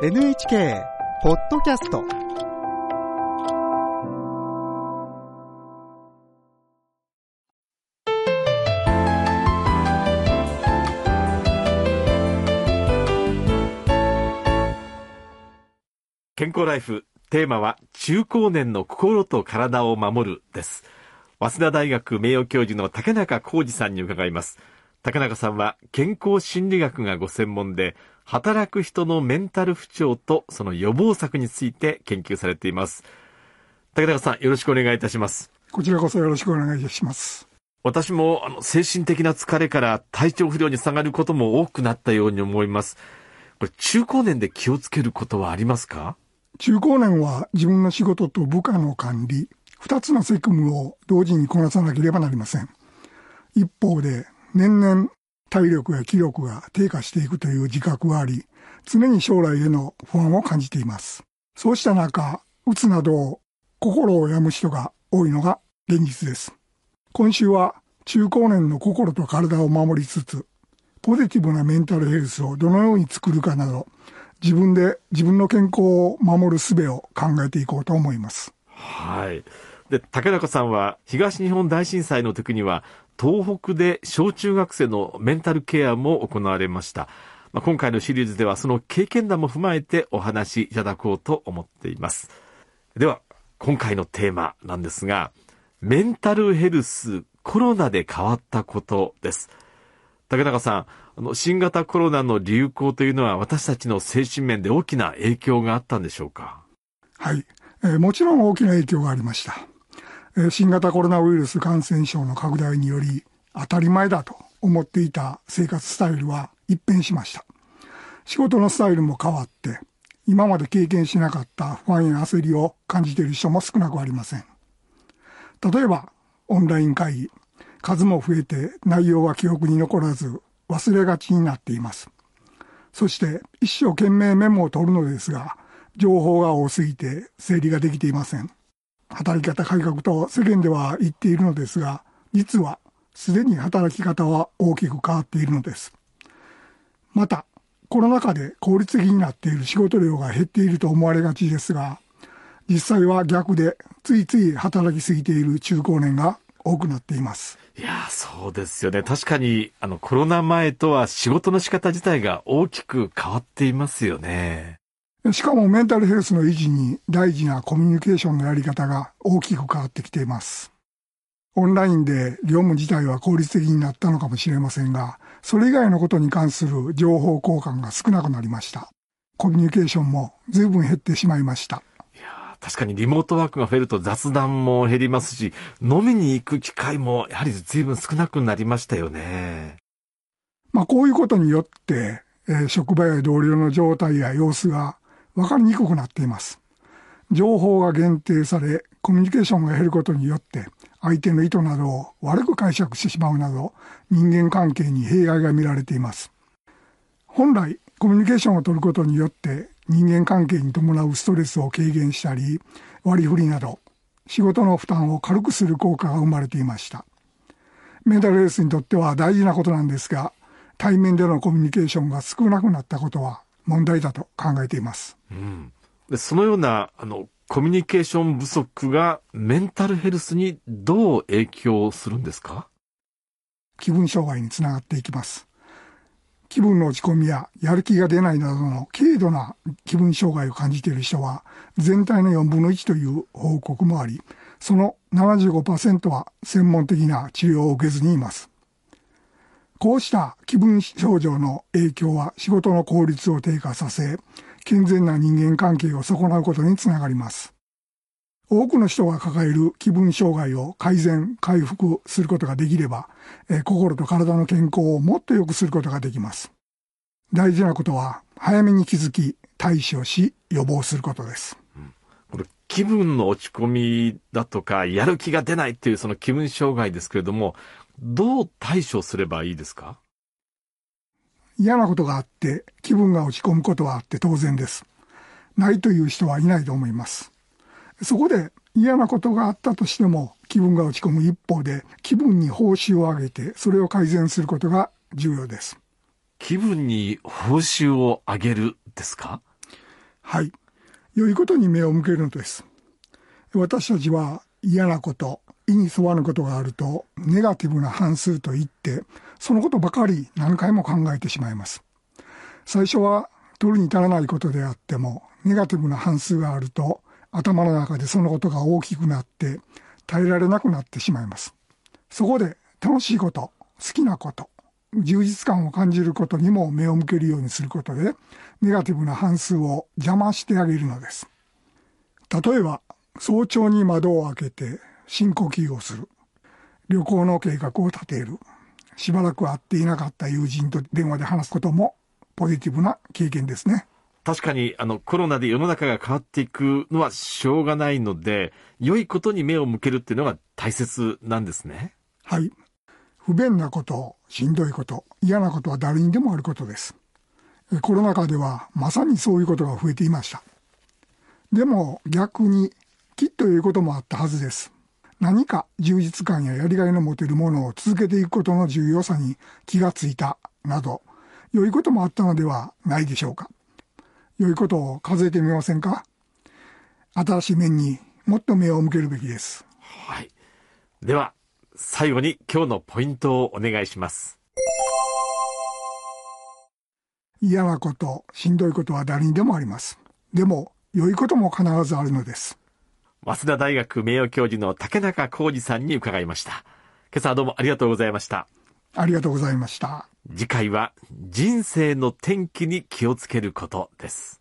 NHK ポッドキャスト。健康ライフテーマは中高年の心と体を守るです。早稲田大学名誉教授の竹中浩二さんに伺います。竹中さんは健康心理学がご専門で働く人のメンタル不調とその予防策について研究されています。竹中さんよろしくお願いいたします。こちらこそよろしくお願いいたします。私もあの精神的な疲れから体調不良に下がることも多くなったように思います。これ中高年で気をつけることはありますか？中高年は自分の仕事と部下の管理二つの責務を同時にこなさなければなりません。一方で年々体力や気力が低下していくという自覚があり常に将来への不安を感じています。そうした中うつなど心を病む人が多いのが現実です。今週は中高年の心と体を守りつつポジティブなメンタルヘルスをどのように作るかなど自分で自分の健康を守る術を考えていこうと思います。はい。で竹中さんは東日本大震災の時には東北で小中学生のメンタルケアも行われました。まあ、今回のシリーズではその経験談も踏まえてお話しいただこうと思っています。では、今回のテーマなんですが、メンタルヘルスコロナで変わったことです。竹中さん、あの新型コロナの流行というのは私たちの精神面で大きな影響があったんでしょうか？はい、えー、もちろん大きな影響がありました。新型コロナウイルス感染症の拡大により当たり前だと思っていた生活スタイルは一変しました。仕事のスタイルも変わって今まで経験しなかった不安や焦りを感じている人も少なくありません。例えばオンライン会議、数も増えて内容は記憶に残らず忘れがちになっています。そして一生懸命メモを取るのですが情報が多すぎて整理ができていません。働き方改革と世間では言っているのですが、実はすでに働き方は大きく変わっているのです。また、コロナ禍で効率的になっている仕事量が減っていると思われがちですが、実際は逆でついつい働きすぎている中高年が多くなっています。いや、そうですよね。確かに、あの、コロナ前とは仕事の仕方自体が大きく変わっていますよね。しかもメンタルヘルスの維持に大事なコミュニケーションのやり方が大きく変わってきています。オンラインで業務自体は効率的になったのかもしれませんが、それ以外のことに関する情報交換が少なくなりました。コミュニケーションも随分減ってしまいました。いや確かにリモートワークが増えると雑談も減りますし、飲みに行く機会もやはり随分少なくなりましたよね。まあこういうことによって、えー、職場や同僚の状態や様子が分かりにくくなっています。情報が限定され、コミュニケーションが減ることによって、相手の意図などを悪く解釈してしまうなど、人間関係に弊害が見られています。本来、コミュニケーションを取ることによって、人間関係に伴うストレスを軽減したり、割り振りなど、仕事の負担を軽くする効果が生まれていました。メンタルヘルスにとっては大事なことなんですが、対面でのコミュニケーションが少なくなったことは問題だと考えています。うん、でそのようなあのコミュニケーション不足がメンタルヘルスにどう影響するんですか？気分障害につながっていきます。気分の落ち込みややる気が出ないなどの軽度な気分障害を感じている人は全体の4分の1という報告もあり、その75%は専門的な治療を受けずにいます。こうした気分症状の影響は仕事の効率を低下させ、健全な人間関係を損なうことにつながります。多くの人が抱える気分障害を改善、回復することができれば、え心と体の健康をもっと良くすることができます。大事なことは、早めに気づき、対処し、予防することです。これ気分の落ち込みだとか、やる気が出ないっていうその気分障害ですけれども、どう対処すればいいですか？嫌なことがあって気分が落ち込むことはあって当然です。ないという人はいないと思います。そこで嫌なことがあったとしても気分が落ち込む一方で気分に報酬を上げてそれを改善することが重要です。気分に報酬を上げるですか？はい。良いことに目を向けるのです。私たちは嫌なこと、意に沿わぬことがあると、ネガティブな反数と言って、そのことばかり何回も考えてしまいます。最初は取るに足らないことであっても、ネガティブな反数があると、頭の中でそのことが大きくなって、耐えられなくなってしまいます。そこで楽しいこと、好きなこと、充実感を感じることにも目を向けるようにすることで、ネガティブな半数を邪魔してあげるのです。例えば、早朝に窓を開けて深呼吸をする。旅行の計画を立てる。しばらく会っていなかった友人と電話で話すこともポジティブな経験ですね。確かに、あの、コロナで世の中が変わっていくのはしょうがないので、良いことに目を向けるっていうのが大切なんですね。はい。不便なこと、しんどいこと、嫌なことは誰にでもあることです。コロナ禍ではまさにそういうことが増えていました。でも逆にきっということもあったはずです。何か充実感ややりがいの持てるものを続けていくことの重要さに気がついたなど、良いこともあったのではないでしょうか。良いことを数えてみませんか？新しい面にもっと目を向けるべきです。はい。では、最後に今日のポイントをお願いします。嫌なこと、しんどいことは誰にでもあります。でも、良いことも必ずあるのです。早稲田大学名誉教授の竹中浩二さんに伺いました。今朝はどうもありがとうございました。ありがとうございました。次回は人生の転機に気をつけることです。